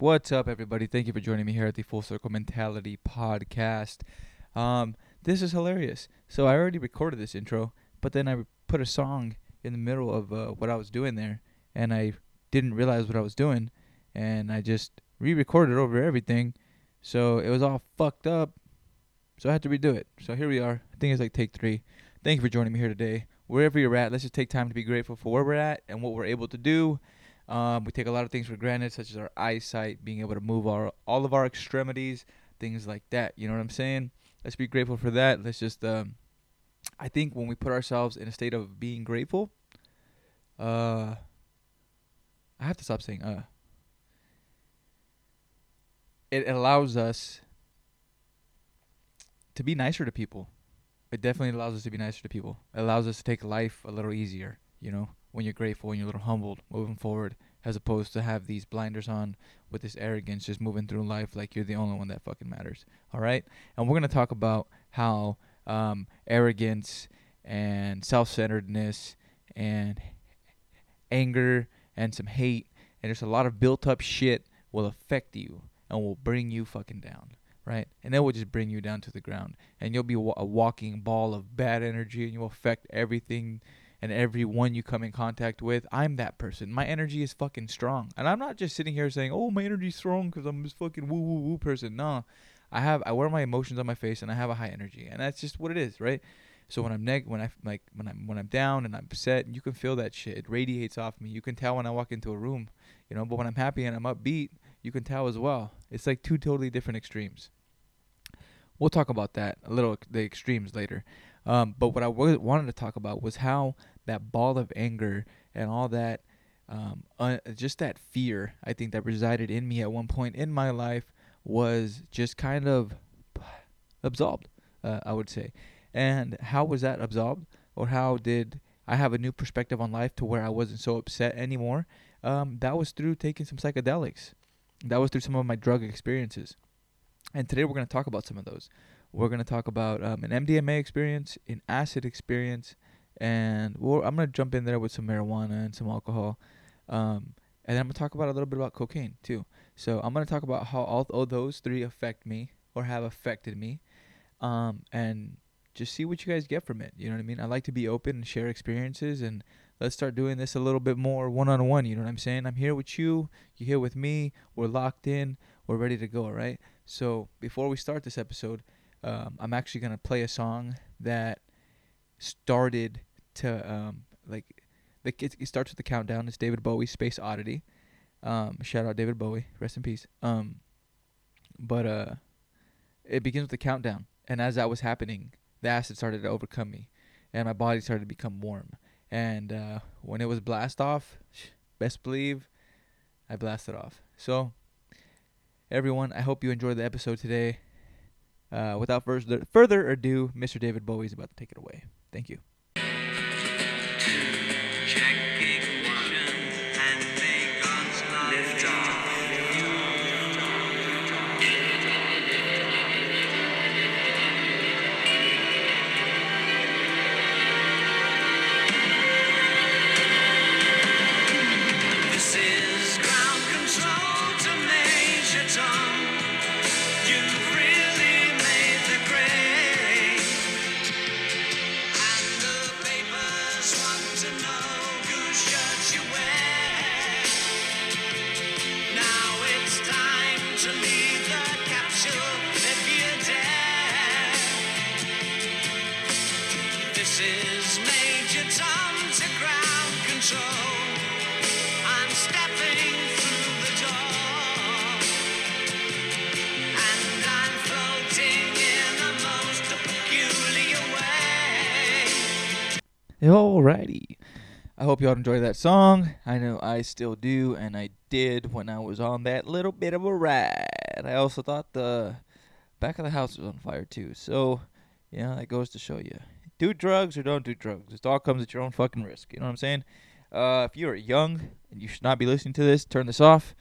What's up, everybody? Thank you for joining me here at the Full Circle Mentality podcast. Um, this is hilarious. So I already recorded this intro, but then I put a song in the middle of uh, what I was doing there, and I didn't realize what I was doing, and I just re-recorded over everything, so it was all fucked up. So I had to redo it. So here we are. I think it's like take three. Thank you for joining me here today. Wherever you're at, let's just take time to be grateful for where we're at and what we're able to do. Um, we take a lot of things for granted, such as our eyesight, being able to move our all of our extremities, things like that. You know what I'm saying? Let's be grateful for that. Let's just. Um, I think when we put ourselves in a state of being grateful, uh, I have to stop saying uh. It allows us to be nicer to people. It definitely allows us to be nicer to people. It allows us to take life a little easier, you know, when you're grateful, and you're a little humbled, moving forward, as opposed to have these blinders on with this arrogance, just moving through life like you're the only one that fucking matters. All right? And we're going to talk about how um, arrogance and self centeredness and anger and some hate and there's a lot of built up shit will affect you and will bring you fucking down right? And that will just bring you down to the ground, and you'll be a walking ball of bad energy, and you'll affect everything and everyone you come in contact with. I'm that person. My energy is fucking strong, and I'm not just sitting here saying, "Oh, my energy's strong" because I'm this fucking woo woo woo person. No, I have I wear my emotions on my face, and I have a high energy, and that's just what it is, right? So when I'm neg when I like when I'm when I'm down and I'm upset, you can feel that shit. It radiates off me. You can tell when I walk into a room, you know. But when I'm happy and I'm upbeat, you can tell as well. It's like two totally different extremes. We'll talk about that a little, the extremes later. Um, but what I w- wanted to talk about was how that ball of anger and all that, um, uh, just that fear, I think that resided in me at one point in my life was just kind of absolved, uh, I would say. And how was that absolved? Or how did I have a new perspective on life to where I wasn't so upset anymore? Um, that was through taking some psychedelics. That was through some of my drug experiences. And today we're going to talk about some of those. We're going to talk about um, an MDMA experience, an acid experience, and I'm to jump in there with some marijuana and some alcohol. Um, and then I'm to talk about a little bit about cocaine too. So I'm to talk about how all, all those three affect me or have affected me. Um, and just see what you guys get from it. You know what I mean? I like to be open and share experiences and let's start doing this a little bit more one on one. You know what I'm saying? I'm here with you. You're here with me. We're locked in. We're ready to go, all right? So before we start this episode, um, I'm actually gonna play a song that started to um, like the it, it starts with the countdown. It's David Bowie, Space Oddity. Um, shout out David Bowie, rest in peace. Um, but uh, it begins with the countdown, and as that was happening, the acid started to overcome me, and my body started to become warm. And uh, when it was blast off, best believe, I blasted off. So everyone, I hope you enjoyed the episode today. Uh, without further further ado, Mr. David Bowie is about to take it away. Thank you. Alrighty. I hope y'all enjoyed that song. I know I still do, and I did when I was on that little bit of a ride. I also thought the back of the house was on fire too. So, yeah, that goes to show you. Do drugs or don't do drugs. It all comes at your own fucking risk. You know what I'm saying? Uh, if you are young and you should not be listening to this, turn this off.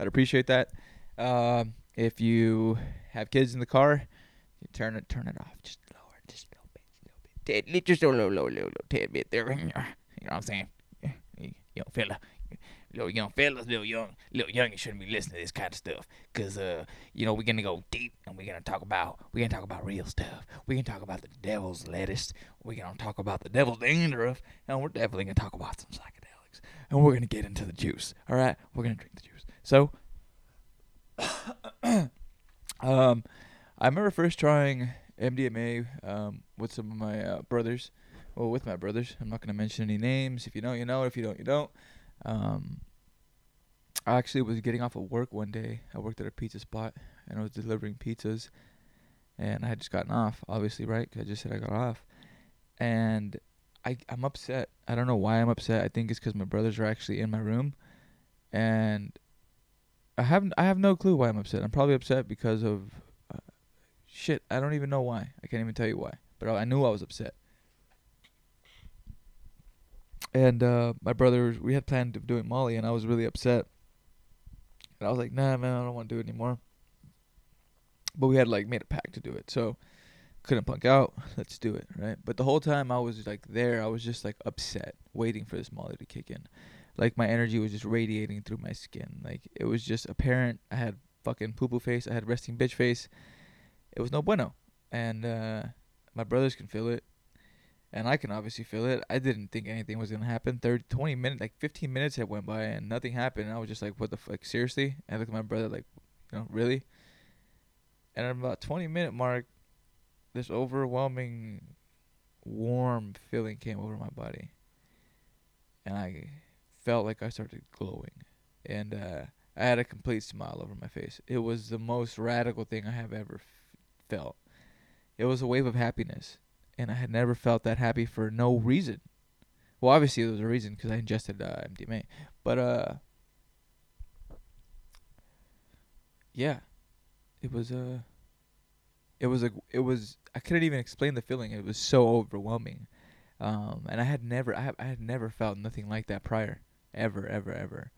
I'd appreciate that. Uh, if you have kids in the car, turn it turn it off. Just just a little, little, little, little tidbit there. You know what I'm saying? You know, fella. little young fellas, little young, little young, you shouldn't be listening to this kind of stuff, cause uh, you know, we're gonna go deep and we're gonna talk about, we're gonna talk about real stuff. We're gonna talk about the devil's lettuce. We're gonna talk about the devil's dandruff, and we're definitely gonna talk about some psychedelics, and we're gonna get into the juice. All right, we're gonna drink the juice. So, um, I remember first trying MDMA um with some of my uh, brothers. Well, with my brothers, I'm not gonna mention any names. If you know, you know. If you don't, you don't. Um, I actually was getting off of work one day. I worked at a pizza spot and I was delivering pizzas, and I had just gotten off, obviously, right? 'Cause I just said I got off, and I I'm upset. I don't know why I'm upset. I think it's 'cause my brothers are actually in my room, and I have I have no clue why I'm upset. I'm probably upset because of shit. I don't even know why. I can't even tell you why. But I knew I was upset. And uh, my brother, we had planned of doing Molly, and I was really upset. And I was like, "Nah, man, I don't want to do it anymore." But we had like made a pact to do it, so couldn't punk out. Let's do it, right? But the whole time I was like there, I was just like upset, waiting for this Molly to kick in. Like my energy was just radiating through my skin. Like it was just apparent. I had fucking poo poo face. I had resting bitch face. It was no bueno, and uh, my brothers can feel it and I can obviously feel it. I didn't think anything was gonna happen. 30, 20 minutes, like 15 minutes had went by and nothing happened. And I was just like, what the fuck, seriously? And I looked at my brother like, you know, really? And at about 20 minute mark, this overwhelming, warm feeling came over my body, and I felt like I started glowing, and uh, I had a complete smile over my face. It was the most radical thing I have ever felt. It was a wave of happiness and I had never felt that happy for no reason. Well, obviously there was a reason because I ingested uh, MDMA, but uh, yeah, it was uh, it was a it was I couldn't even explain the feeling. It was so overwhelming, um, and I had never I, have, I had never felt nothing like that prior, ever ever ever.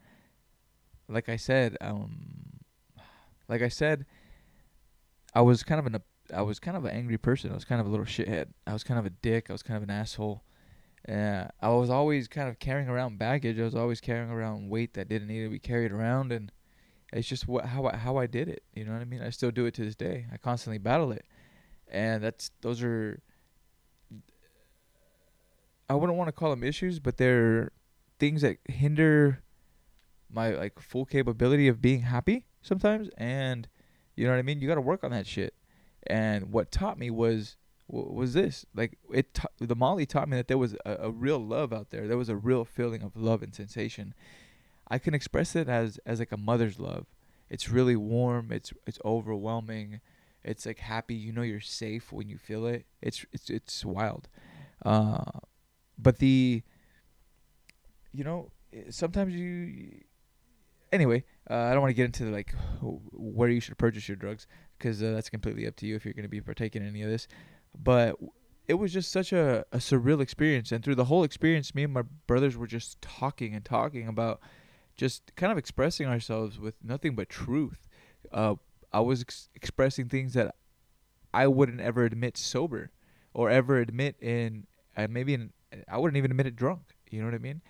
Like I said, um, like I said, I was kind of an I was kind of an angry person. I was kind of a little shithead. I was kind of a dick. I was kind of an asshole. Uh, I was always kind of carrying around baggage. I was always carrying around weight that didn't need to be carried around, and it's just what how I, how I did it. You know what I mean? I still do it to this day. I constantly battle it, and that's those are. I wouldn't want to call them issues, but they're things that hinder my like full capability of being happy sometimes, and you know what I mean. You got to work on that shit. And what taught me was was this like it ta- the molly taught me that there was a, a, real love out there. There was a real feeling of love and sensation. I can express it as as like a mother's love. It's really warm. It's it's overwhelming. It's like happy. You know you're safe when you feel it. It's it's it's wild. Uh but the you know sometimes you anyway uh, i don't want to get into like where you should purchase your drugs because uh, that's completely up to you if you're going to be partaking in any of this. But it was just such a, a surreal experience. And through the whole experience, me and my brothers were just talking and talking about just kind of expressing ourselves with nothing but truth. Uh, I was ex- expressing things that I wouldn't ever admit sober or ever admit in, uh, maybe in, I wouldn't even admit it drunk. You know what I mean?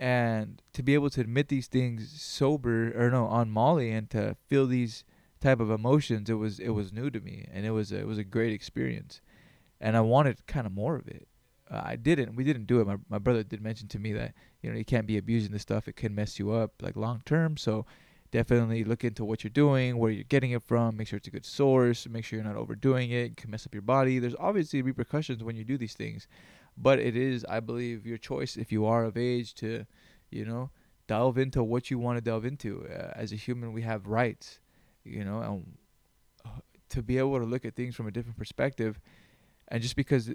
And to be able to admit these things sober or no on Molly and to feel these type of emotions it was it was new to me and it was a, it was a great experience. And I wanted kind of more of it. Uh, I didn't we didn't do it. My my brother did mention to me that you know you can't be abusing this stuff. It can mess you up like long term. So definitely look into what you're doing where you're getting it from. Make sure it's a good source. Make sure you're not overdoing it, it can mess up your body. There's obviously repercussions when you do these things but it is I believe your choice if you are of age to you know delve into what you want to delve into uh, as a human we have rights you know, and uh, to be able to look at things from a different perspective, and just because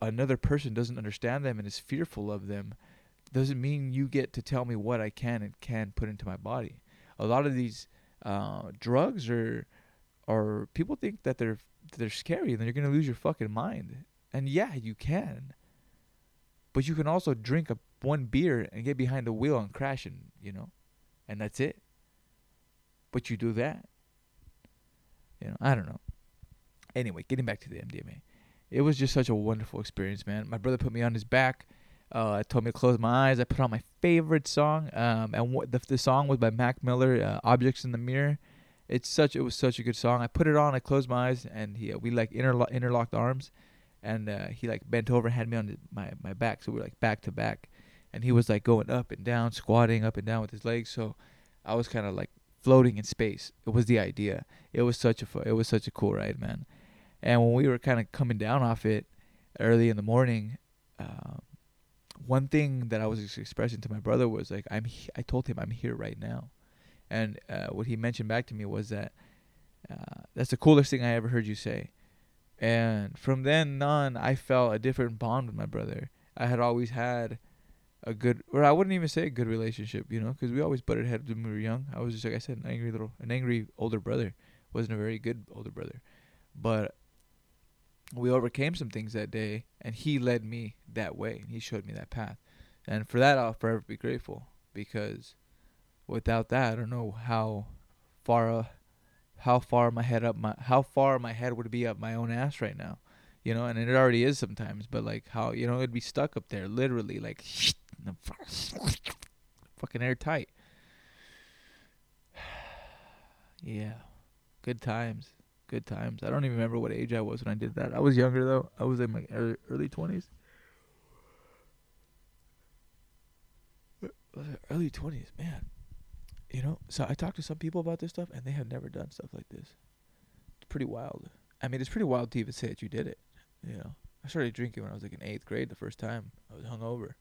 another person doesn't understand them and is fearful of them, doesn't mean you get to tell me what I can and can put into my body. A lot of these uh, drugs are, or people think that they're they're scary and you're gonna lose your fucking mind. And yeah, you can. But you can also drink a one beer and get behind the wheel and crash and you know, and that's it. But you do that. You know, I don't know. Anyway, getting back to the MDMA, it was just such a wonderful experience, man. My brother put me on his back. Uh, told me to close my eyes. I put on my favorite song, um, and what the the song was by Mac Miller, uh, "Objects in the Mirror." It's such it was such a good song. I put it on. I closed my eyes, and he, we like interlo- interlocked arms, and uh, he like bent over, and had me on the, my my back, so we were like back to back, and he was like going up and down, squatting up and down with his legs. So I was kind of like floating in space. It was the idea. It was such a fu- it was such a cool ride, man. And when we were kind of coming down off it early in the morning, um, one thing that I was expressing to my brother was like, I'm. He- I told him I'm here right now, and uh, what he mentioned back to me was that uh, that's the coolest thing I ever heard you say. And from then on, I felt a different bond with my brother. I had always had a good, or I wouldn't even say a good relationship, you know, because we always butted heads when we were young. I was just like I said, an angry little, an angry older brother. wasn't a very good older brother, but we overcame some things that day, and he led me that way, and he showed me that path, and for that I'll forever be grateful because without that, I don't know how far, how far my head up my, how far my head would be up my own ass right now, you know, and it already is sometimes, but like how you know it'd be stuck up there, literally like fucking airtight. yeah, good times, good times. I don't even remember what age I was when I did that. I was younger though. I was in my ear- early twenties. Early twenties, man. You know, so I talked to some people about this stuff, and they have never done stuff like this. It's pretty wild. I mean, it's pretty wild to even say that you did it. You know, I started drinking when I was like in eighth grade the first time. I was hungover.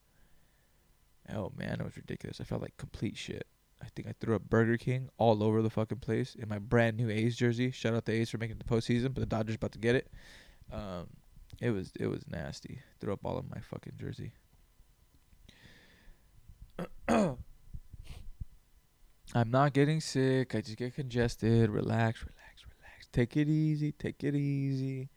Oh man, it was ridiculous. I felt like complete shit. I think I threw up Burger King all over the fucking place in my brand new A's jersey. Shout out the A's for making the postseason, but the Dodgers about to get it. Um, it was it was nasty. Threw up all of my fucking jersey. I'm not getting sick. I just get congested. Relax, relax, relax. Take it easy. Take it easy.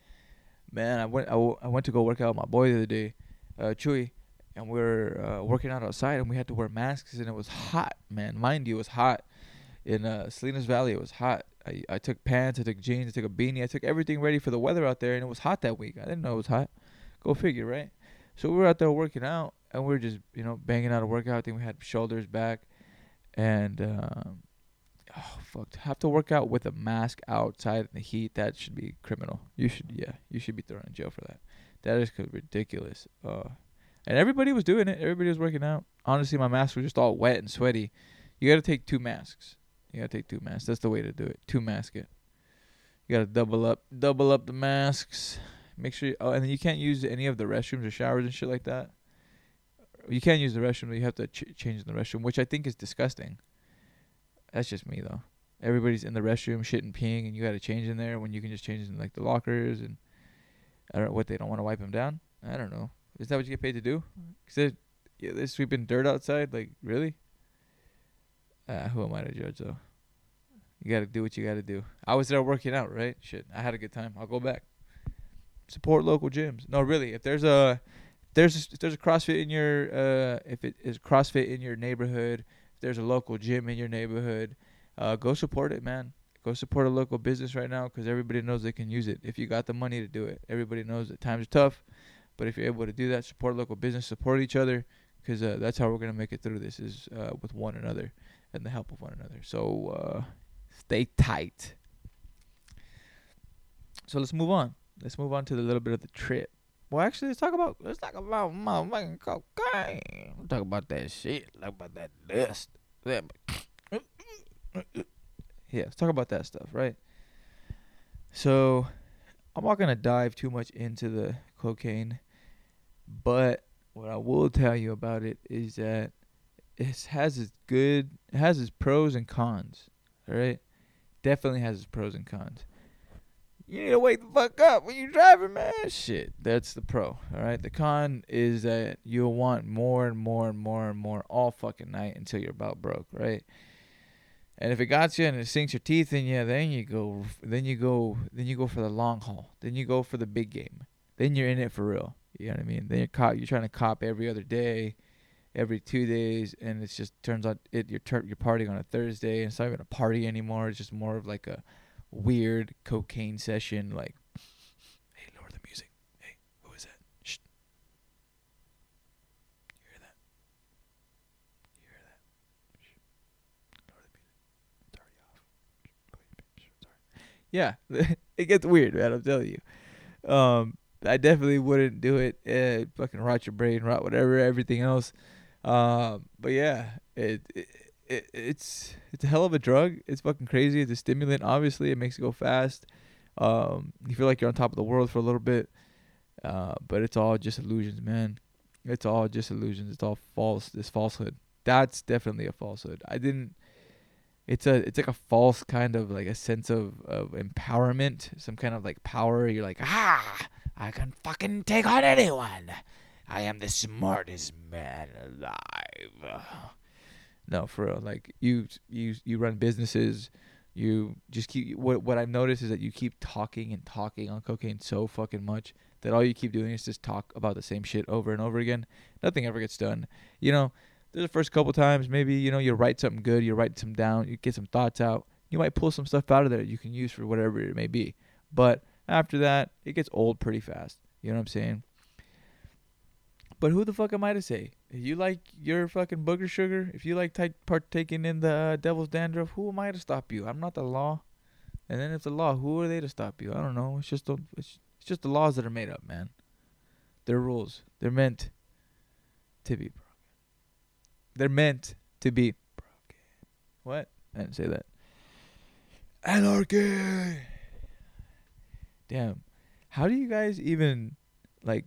Man, I went I, w- I went to go work out with my boy the other day, uh, Chewy, and we are uh, working out outside, and we had to wear masks, and it was hot, man. Mind you, it was hot in uh, Salinas Valley. It was hot. I, I took pants, I took jeans, I took a beanie, I took everything ready for the weather out there, and it was hot that week. I didn't know it was hot. Go figure, right? So we were out there working out, and we were just you know banging out a workout. I think we had shoulders back, and um, oh fuck, to have to work out with a mask outside in the heat. That should be criminal. You should yeah, you should be thrown in jail for that. That is ridiculous. Uh, and everybody was doing it. Everybody was working out. Honestly, my mask was just all wet and sweaty. You got to take two masks. You got to take two masks. That's the way to do it. Two mask it. You got to double up, double up the masks. Make sure. You, oh, and then you can't use any of the restrooms or showers and shit like that. You can't use the restroom. But you have to ch- change in the restroom, which I think is disgusting. That's just me though. Everybody's in the restroom, shitting, and peeing, and you got to change in there when you can just change in like the lockers and I don't know what they don't want to wipe them down. I don't know. Is that what you get paid to do? Cause they're, yeah, they're sweeping dirt outside. Like really? Uh, who am I to judge though? You got to do what you got to do. I was there working out, right? Shit, I had a good time. I'll go back. Support local gyms. No, really. If there's a there's there's a CrossFit in your uh if it is CrossFit in your neighborhood, if there's a local gym in your neighborhood, uh go support it, man. Go support a local business right now because everybody knows they can use it. If you got the money to do it, everybody knows that times are tough, but if you're able to do that, support local business, support each other, because uh, that's how we're gonna make it through this is uh, with one another and the help of one another. So uh, stay tight. So let's move on. Let's move on to the little bit of the trip. Well, actually, let's talk about let's talk about motherfucking cocaine. Let's talk about that shit. Talk about that dust. Yeah, let's talk about that stuff, right? So, I'm not gonna dive too much into the cocaine, but what I will tell you about it is that it has its good, it has its pros and cons. All right, definitely has its pros and cons. You need to wake the fuck up when you're driving, man. Shit, that's the pro. All right, the con is that you'll want more and more and more and more all fucking night until you're about broke, right? And if it got you and it sinks your teeth in you, then you go, then you go, then you go for the long haul. Then you go for the big game. Then you're in it for real. You know what I mean? Then you're caught. You're trying to cop every other day, every two days, and it just turns out it you're tur- you're partying on a Thursday, and it's not even a party anymore. It's just more of like a weird cocaine session like hey lower the music. Hey who is that? Shh. you hear that? You hear that? Shh. lower the music. It's already off. Sorry. yeah it gets weird man i'm telling you. Um i definitely wouldn't do it eh, fucking rot your brain rot whatever everything else. Um but yeah it, it it it's it's a hell of a drug. It's fucking crazy. It's a stimulant. Obviously, it makes you go fast. Um, you feel like you're on top of the world for a little bit. Uh, but it's all just illusions, man. It's all just illusions. It's all false. This falsehood. That's definitely a falsehood. I didn't. It's a. It's like a false kind of like a sense of of empowerment. Some kind of like power. You're like ah, I can fucking take on anyone. I am the smartest man alive. No, for real. Like you, you, you run businesses. You just keep. What what I've noticed is that you keep talking and talking on cocaine so fucking much that all you keep doing is just talk about the same shit over and over again. Nothing ever gets done. You know, there's the first couple times maybe you know you write something good, you write some down, you get some thoughts out. You might pull some stuff out of there you can use for whatever it may be. But after that, it gets old pretty fast. You know what I'm saying? But who the fuck am I to say? You like your fucking booger sugar, if you like t- partaking in the uh, devil's dandruff, who am I to stop you? I'm not the law. And then if the law, who are they to stop you? I don't know. It's just a, it's, it's just the laws that are made up, man. They're rules. They're meant to be broken. They're meant to be broken. What? I didn't say that. Anarchy. Damn. How do you guys even like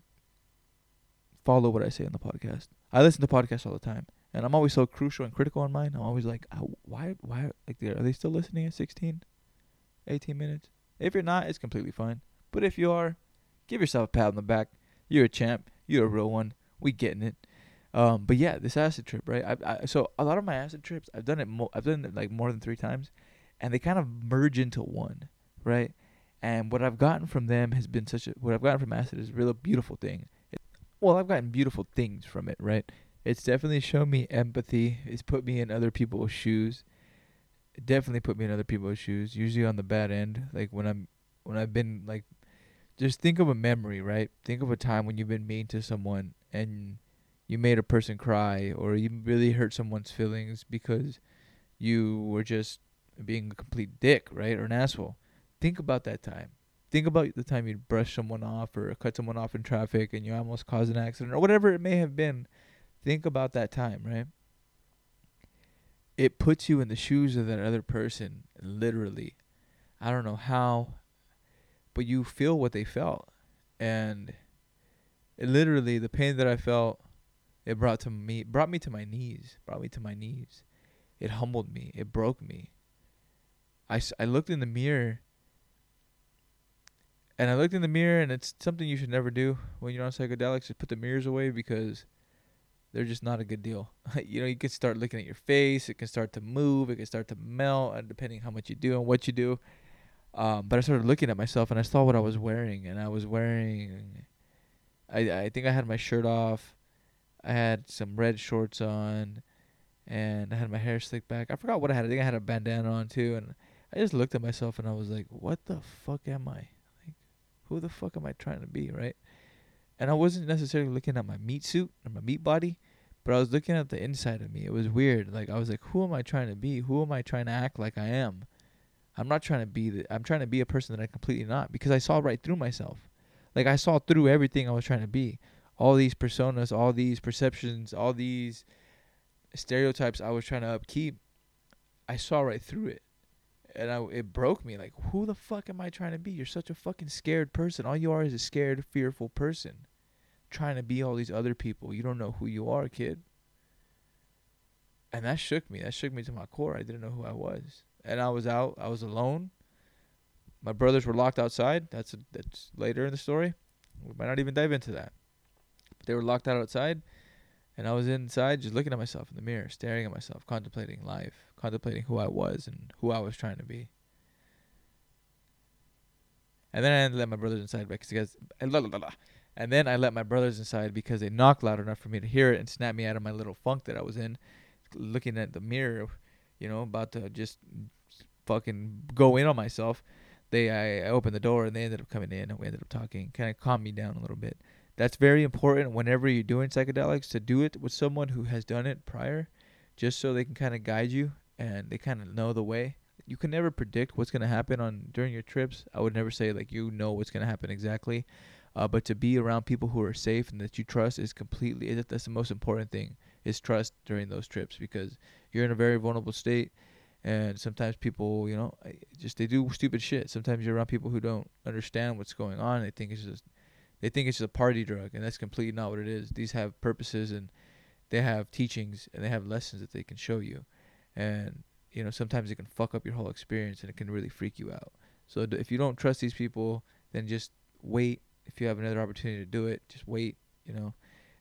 follow what I say on the podcast? I listen to podcasts all the time, and I'm always so crucial and critical on mine. I'm always like, why, why, like, are they still listening at 16, 18 minutes? If you're not, it's completely fine. But if you are, give yourself a pat on the back. You're a champ. You're a real one. We getting it. Um, but yeah, this acid trip, right? I, I so a lot of my acid trips, I've done it. Mo- I've done it like more than three times, and they kind of merge into one, right? And what I've gotten from them has been such a. What I've gotten from acid is a real beautiful thing. Well, I've gotten beautiful things from it, right? It's definitely shown me empathy. It's put me in other people's shoes. It definitely put me in other people's shoes. Usually on the bad end, like when I'm when I've been like just think of a memory, right? Think of a time when you've been mean to someone and you made a person cry or you really hurt someone's feelings because you were just being a complete dick, right? Or an asshole. Think about that time. Think about the time you brush someone off or cut someone off in traffic and you almost caused an accident or whatever it may have been. Think about that time, right? It puts you in the shoes of that other person, literally. I don't know how, but you feel what they felt. And it literally, the pain that I felt, it brought to me, brought me to my knees, brought me to my knees. It humbled me. It broke me. I, I looked in the mirror and I looked in the mirror, and it's something you should never do when you're on psychedelics. Just put the mirrors away because they're just not a good deal. you know, you can start looking at your face. It can start to move. It can start to melt, and depending how much you do and what you do. Um, but I started looking at myself, and I saw what I was wearing, and I was wearing. I I think I had my shirt off. I had some red shorts on, and I had my hair slicked back. I forgot what I had. I think I had a bandana on too, and I just looked at myself, and I was like, "What the fuck am I?" Who the fuck am I trying to be, right? And I wasn't necessarily looking at my meat suit or my meat body, but I was looking at the inside of me. It was weird. Like I was like, who am I trying to be? Who am I trying to act like I am? I'm not trying to be the I'm trying to be a person that I'm completely not because I saw right through myself. Like I saw through everything I was trying to be. All these personas, all these perceptions, all these stereotypes I was trying to upkeep. I saw right through it and I, it broke me. Like, who the fuck am I trying to be? You're such a fucking scared person. All you are is a scared, fearful person, trying to be all these other people. You don't know who you are, kid. And that shook me. That shook me to my core. I didn't know who I was, and I was out. I was alone. My brothers were locked outside. That's a, that's later in the story. We might not even dive into that. But they were locked out outside, and I was inside, just looking at myself in the mirror, staring at myself, contemplating life contemplating who I was and who I was trying to be. And then I let my brothers inside because and then I let my brothers inside because they knocked loud enough for me to hear it and snap me out of my little funk that I was in, looking at the mirror, you know, about to just fucking go in on myself. They I, I opened the door and they ended up coming in and we ended up talking, kind of calmed me down a little bit. That's very important whenever you're doing psychedelics to do it with someone who has done it prior, just so they can kind of guide you and they kind of know the way. you can never predict what's gonna happen on during your trips. I would never say like you know what's gonna happen exactly, uh, but to be around people who are safe and that you trust is completely that's the most important thing is trust during those trips because you're in a very vulnerable state and sometimes people you know just they do stupid shit sometimes you're around people who don't understand what's going on they think it's just they think it's just a party drug and that's completely not what it is. These have purposes and they have teachings and they have lessons that they can show you. And you know sometimes it can fuck up your whole experience and it can really freak you out. So if you don't trust these people then just wait. If you have another opportunity to do it just wait you know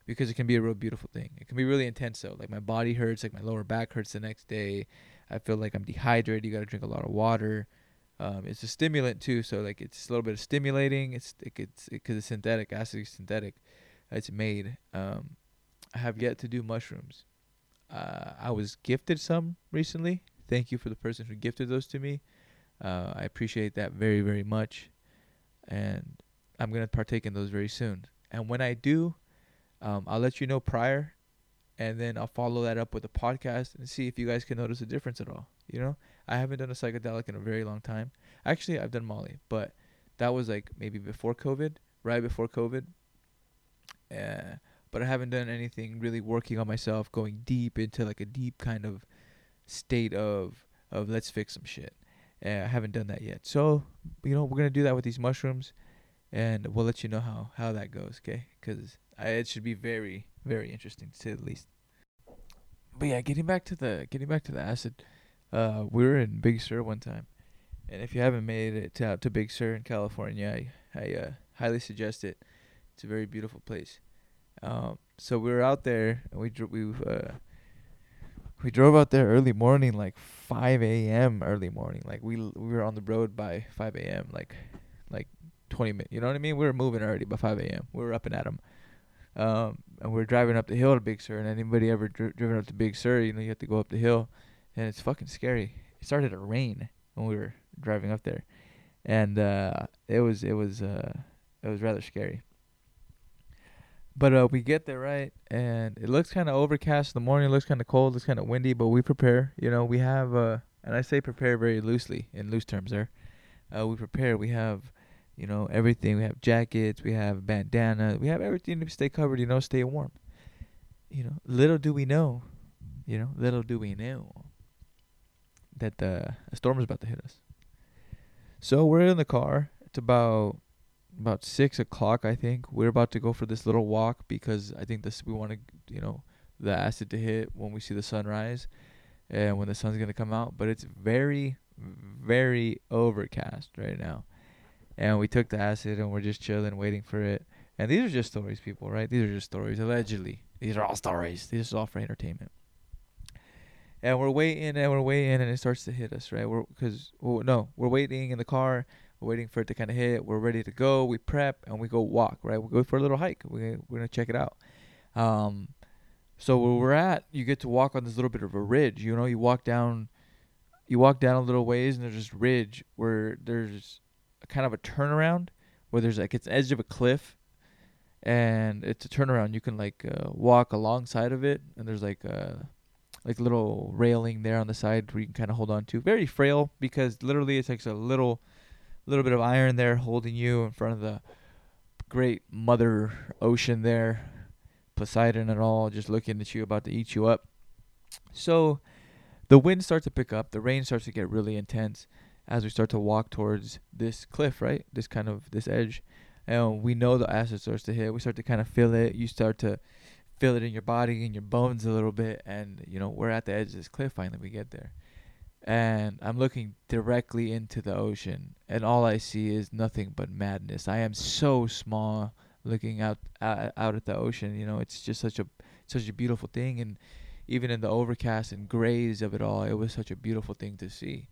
because it can be a real beautiful thing. It can be really intense though. Like my body hurts like my lower back hurts the next day. I feel like i'm dehydrated. You got to drink a lot of water um, it's a stimulant too so like it's a little bit of stimulating. It's it, because it, it's synthetic acid is synthetic. It's made. Um, i have yet to do mushrooms. Uh, i was gifted some recently. Thank you for the person who gifted those to me. Uh, i appreciate that very very much. And i'm going to partake in those very soon. And when i do um, I'll let you know prior, and then I'll follow that up with a podcast and see if you guys can notice a difference at all. You know, I haven't done a psychedelic in a very long time. Actually, I've done Molly, but that was like maybe before COVID, right before COVID. Uh, but I haven't done anything really working on myself, going deep into like a deep kind of state of of let's fix some shit. Uh, I haven't done that yet. So, you know, we're gonna do that with these mushrooms, and we'll let you know how how that goes, okay? Because it should be very very interesting to say the least. But yeah, getting back to the getting back to the acid, uh, we were in Big Sur one time, and if you haven't made it to, out to Big Sur in California, I, I uh, highly suggest it. It's a very beautiful place. Um, so we were out there, and we dro- we uh, we drove out there early morning, like 5 a.m. early morning. Like we we were on the road by 5 a.m. Like like 20 minutes. You know what I mean? We were moving already by 5 a.m. We were up and at 'em. Um, and we're driving up the hill to Big Sur, and anybody ever dri- driven up to Big Sur, you know, you have to go up the hill, and it's fucking scary. It started to rain when we were driving up there, and uh, it was it was uh, it was rather scary. But uh, we get there right, and it looks kind of overcast in the morning. It looks kind of cold. It's kind of windy, but we prepare. You know, we have, uh, and I say prepare very loosely in loose terms. There, uh, we prepare. We have you know, everything. We have jackets, we have bandana, we have everything to stay covered, you know, stay warm. You know, little do we know, you know, little do we know that the a storm is about to hit us. So we're in the car. It's about about six o'clock, I think. We're about to go for this little walk because I think this we want to, you know, the acid to hit when we see the sunrise, and when the sun's gonna come out. But it's very, very overcast right now and we took the acid and we're just chilling, waiting for it. And these are just stories, people, right? These are just stories, allegedly. These are all stories. This is all for entertainment. And we're waiting and we're waiting and it starts to hit us, right? We're because well, no, we're waiting in the car. We're waiting for it to kind of hit. We're ready to go. We prep and we go walk, right? We go for a little hike. We we're gonna check it out. Um, so where we're at, you get to walk on this little bit of a ridge. You know, you walk down, you walk down a little ways, and there's this ridge where there's kind of a turnaround where there's like it's edge of a cliff and it's a turnaround. You can like uh, walk alongside of it and there's like a uh, like little railing there on the side where you can kind of hold on to. Very frail because literally it takes a little little bit of iron there holding you in front of the great mother ocean there poseidon and all just looking at you about to eat you up. So the wind starts to pick up. The rain starts to get really intense as we start to walk towards this cliff, right? This kind of this edge. And we know the acid starts to hit. We start to kind of feel it. You start to feel it in your body and your bones a little bit. And, you know, we're at the edge of this cliff finally. We get there. And I'm looking directly into the ocean. And all I see is nothing but madness. I am so small looking out out, out at the ocean. You know, it's just such a such a beautiful thing. And even in the overcast and grays of it all, it was such a beautiful thing to see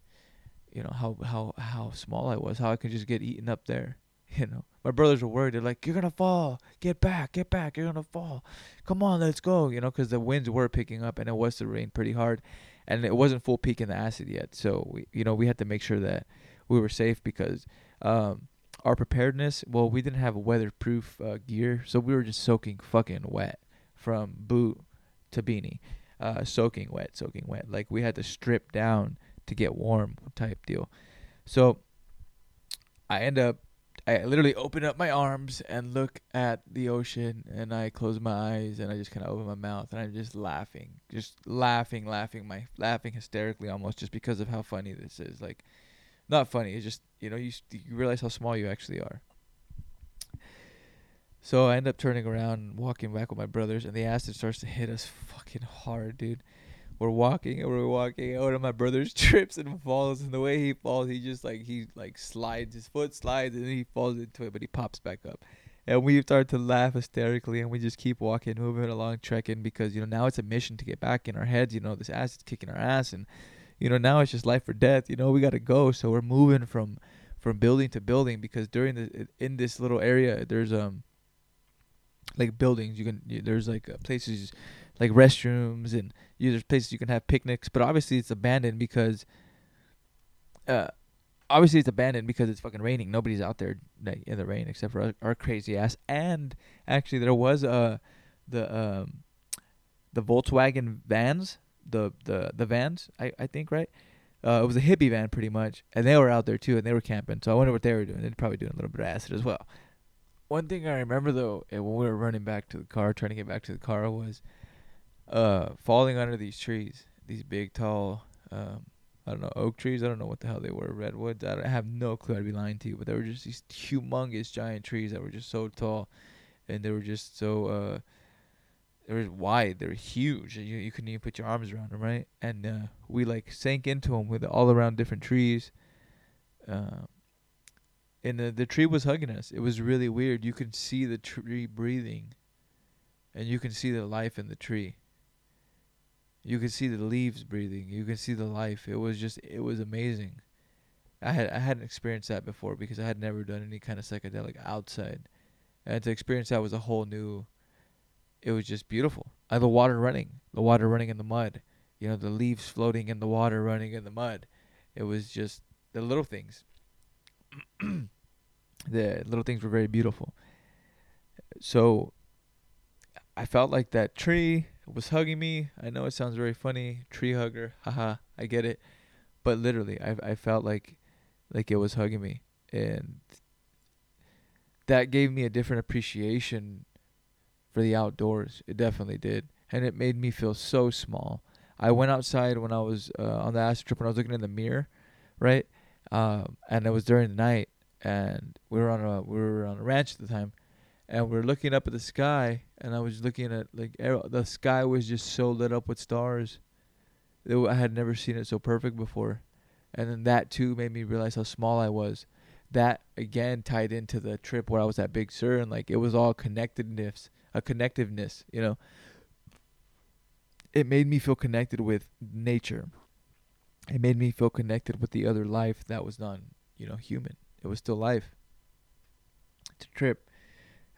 you know how how how small I was, how I could just get eaten up there. You know, my brothers were worried. They're like, "You're gonna fall. Get back. Get back. You're gonna fall. Come on, let's go." You know, because the winds were picking up and it was to rain pretty hard, and it wasn't full peak in the acid yet. So we, you know, we had to make sure that we were safe because um, our preparedness. Well, we didn't have weatherproof uh, gear, so we were just soaking fucking wet from boot to beanie, uh, soaking wet, soaking wet. Like we had to strip down to get warm type deal. So I end up I literally open up my arms and look at the ocean and I close my eyes and I just kind of open my mouth and I'm just laughing, just laughing, laughing, my laughing hysterically almost just because of how funny this is. Like not funny, it's just, you know, you you realize how small you actually are. So I end up turning around walking back with my brothers and the acid starts to hit us fucking hard, dude we're walking and we're walking. One of my brothers trips and falls, and the way he falls, he just like he like slides, his foot slides, and he falls into it, but he pops back up. And we start to laugh hysterically, and we just keep walking, moving along, trekking because you know now it's a mission to get back in our heads. You know this acid's kicking our ass, and you know now it's just life or death. You know we gotta go, so we're moving from from building to building because during the in this little area there's um like buildings you can there's like uh, places like restrooms and you, there's places you can have picnics, but obviously it's abandoned because uh obviously it's abandoned because it's fucking raining. Nobody's out there in the rain except for our, our crazy ass. And actually there was uh the um the Volkswagen vans, the the the vans, I I think, right? Uh, it was a hippie van pretty much, and they were out there too, and they were camping. So I wonder what they were doing. They're probably doing a little bit of acid as well. One thing I remember though, when we were running back to the car, trying to get back to the car, was uh, falling under these trees, these big, tall, um, I don't know, oak trees. I don't know what the hell they were, redwoods. I, I have no clue. I'd be lying to you, but they were just these humongous, giant trees that were just so tall, and they were just so uh, they were wide. They were huge. You you couldn't even put your arms around them, right? And uh, we like sank into them with all around different trees. Uh, and the the tree was hugging us. It was really weird. You could see the tree breathing, and you can see the life in the tree you could see the leaves breathing. You can see the life. It was just it was amazing. I had I hadn't experienced that before because I had never done any kind of psychedelic outside, and to experience that was a whole new. It was just beautiful. And the water running, the water running in the mud, you know, the leaves floating in the water, running in the mud. It was just the little things. the little things were very beautiful. So I felt like that tree was hugging me. I know it sounds very funny, tree hugger, haha, I get it, but literally, I I felt like like it was hugging me, and that gave me a different appreciation for the outdoors. It definitely did, and it made me feel so small. I went outside when I was uh, on the acid trip when I was looking in the mirror, right, um, and it was during the night, and we were on a we were on a ranch at the time. And we're looking up at the sky, and I was looking at like the sky was just so lit up with stars. I had never seen it so perfect before, and then that too made me realize how small I was. That again tied into the trip where I was at Big Sur, and like it was all connectedness, a connectiveness, you know. It made me feel connected with nature. It made me feel connected with the other life that was not, you know, human. It was still life. It's a trip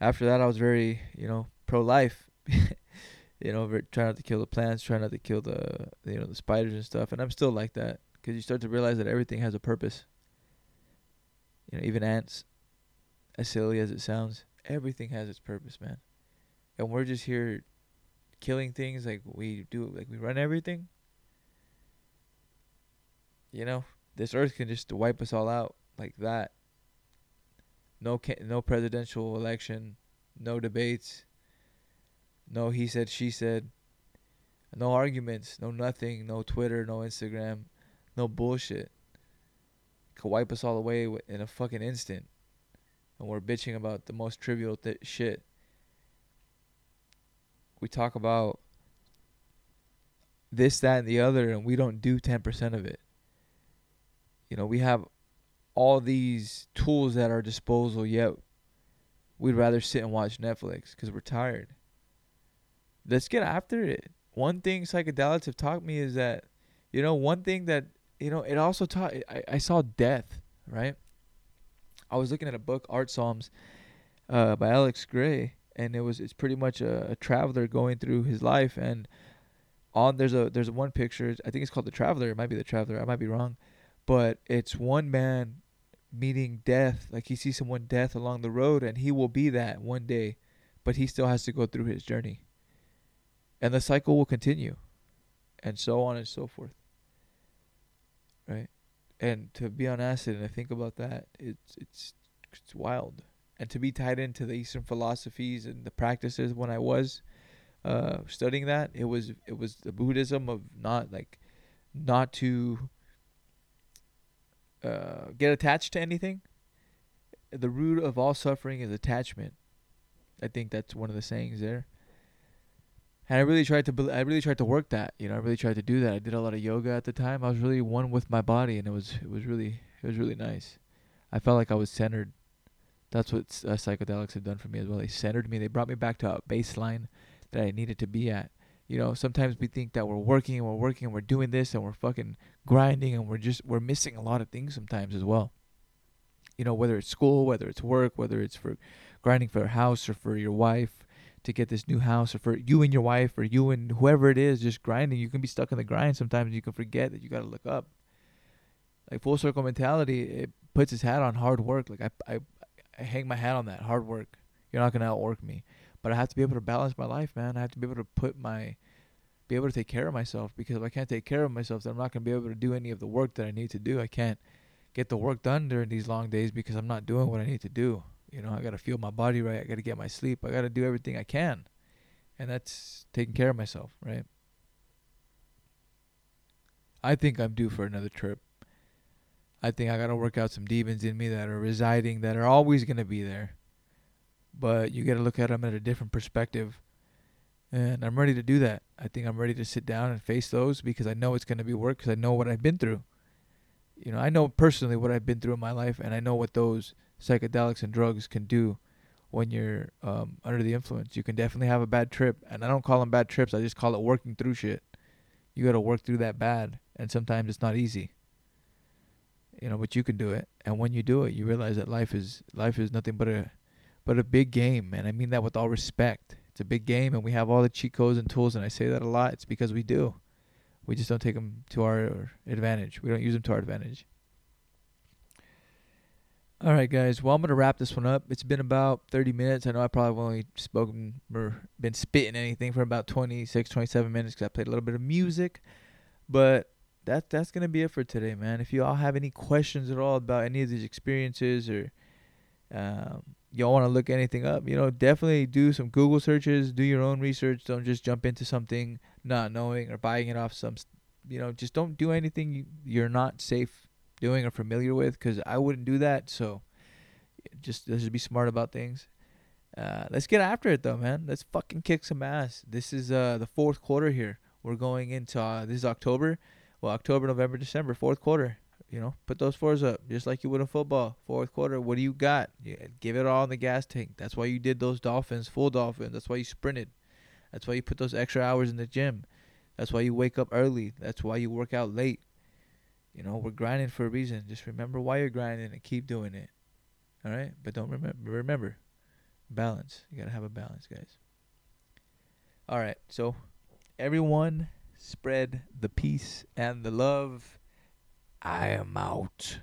after that, I was very, you know, pro life. you know, trying not to kill the plants, trying not to kill the, you know, the spiders and stuff. And I'm still like that because you start to realize that everything has a purpose. You know, even ants, as silly as it sounds, everything has its purpose, man. And we're just here killing things like we do, like we run everything. You know, this earth can just wipe us all out like that no ca- no presidential election, no debates, no he said she said, no arguments, no nothing, no Twitter, no Instagram, no bullshit. Could wipe us all away in a fucking instant, and we're bitching about the most trivial th- shit. We talk about this, that, and the other, and we don't do ten percent of it. You know, we have all these tools at our disposal, yet we'd rather sit and watch Netflix because we're tired. Let's get after it. One thing psychedelics have taught me is that, you know, one thing that, you know, it also taught, I, I saw death, right? I was looking at a book, Art Psalms, uh, by Alex Grey, and it was, it's pretty much a, a traveler going through his life. And on, there's a, there's one picture, I think it's called The Traveler. It might be The Traveler. I might be wrong. But it's one man meeting death. Like he sees someone death along the road, and he will be that one day, but he still has to go through his journey. And the cycle will continue, and so on and so forth. right? And to be on acid and I think about that, it's it's it's wild. And to be tied into the Eastern philosophies and the practices when I was uh, studying that, it was it was the Buddhism of not like not to uh, get attached to anything. The root of all suffering is attachment. I think that's one of the sayings there. And I really tried to, I really tried to work that. You know, I really tried to do that. I did a lot of yoga at the time. I was really one with my body, and it was, it was really, it was really nice. I felt like I was centered. That's what uh, psychedelics have done for me as well. They centered me. They brought me back to a baseline that I needed to be at. You know, sometimes we think that we're working and we're working and we're doing this and we're fucking grinding and we're just we're missing a lot of things sometimes as well. You know, whether it's school, whether it's work, whether it's for grinding for a house or for your wife to get this new house or for you and your wife or you and whoever it is just grinding, you can be stuck in the grind sometimes you can forget that you got to look up. Like full circle mentality, it puts its hat on hard work. Like I I I hang my hat on that hard work. You're not going to outwork me but I have to be able to balance my life, man. I have to be able to put my be able to take care of myself because if I can't take care of myself, then I'm not going to be able to do any of the work that I need to do. I can't get the work done during these long days because I'm not doing what I need to do. You know, I got to feel my body right. I got to get my sleep. I got to do everything I can. And that's taking care of myself, right? I think I'm due for another trip. I think I got to work out some demons in me that are residing that are always going to be there but you got to look at them at a different perspective. And I'm ready to do that. I think I'm ready to sit down and face those because I know it's going to be work because I know what I've been through. You know, I know personally what I've been through in my life, and I know what those psychedelics and drugs can do when you're um, under the influence. You can definitely have a bad trip, and I don't call them bad trips. I just call it working through shit. You got to work through that bad, and sometimes it's not easy. You know, but you can do it, and when you do it, you realize that life is life is nothing but a but a big game, and I mean that with all respect. It's a big game, and we have all the cheat codes and tools, and I say that a lot. It's because we do. We just don't take them to our advantage. We don't use them to our advantage. All right, guys. Well, I'm gonna wrap this one up. It's been about 30 minutes. I know I probably only spoken or been spitting anything for about 26, 27 minutes because I played a little bit of music. But that that's gonna be it for today, man. If you all have any questions at all about any of these experiences or um, y'all want to look anything up, you know, definitely do some Google searches, do your own research. Don't just jump into something not knowing or buying it off some, you know, just don't do anything you're not safe doing or familiar with because I wouldn't do that. So just, let's just be smart about things. Uh, let's get after it though, man. Let's fucking kick some ass. This is uh, the fourth quarter here. We're going into uh, this is October. Well, October, November, December, fourth quarter. You know, put those fours up just like you would in football. Fourth quarter, what do you got? Yeah, give it all in the gas tank. That's why you did those dolphins, full dolphins. That's why you sprinted. That's why you put those extra hours in the gym. That's why you wake up early. That's why you work out late. You know, we're grinding for a reason. Just remember why you're grinding and keep doing it. All right? But don't remember remember balance. You got to have a balance, guys. All right. So, everyone spread the peace and the love. I am out.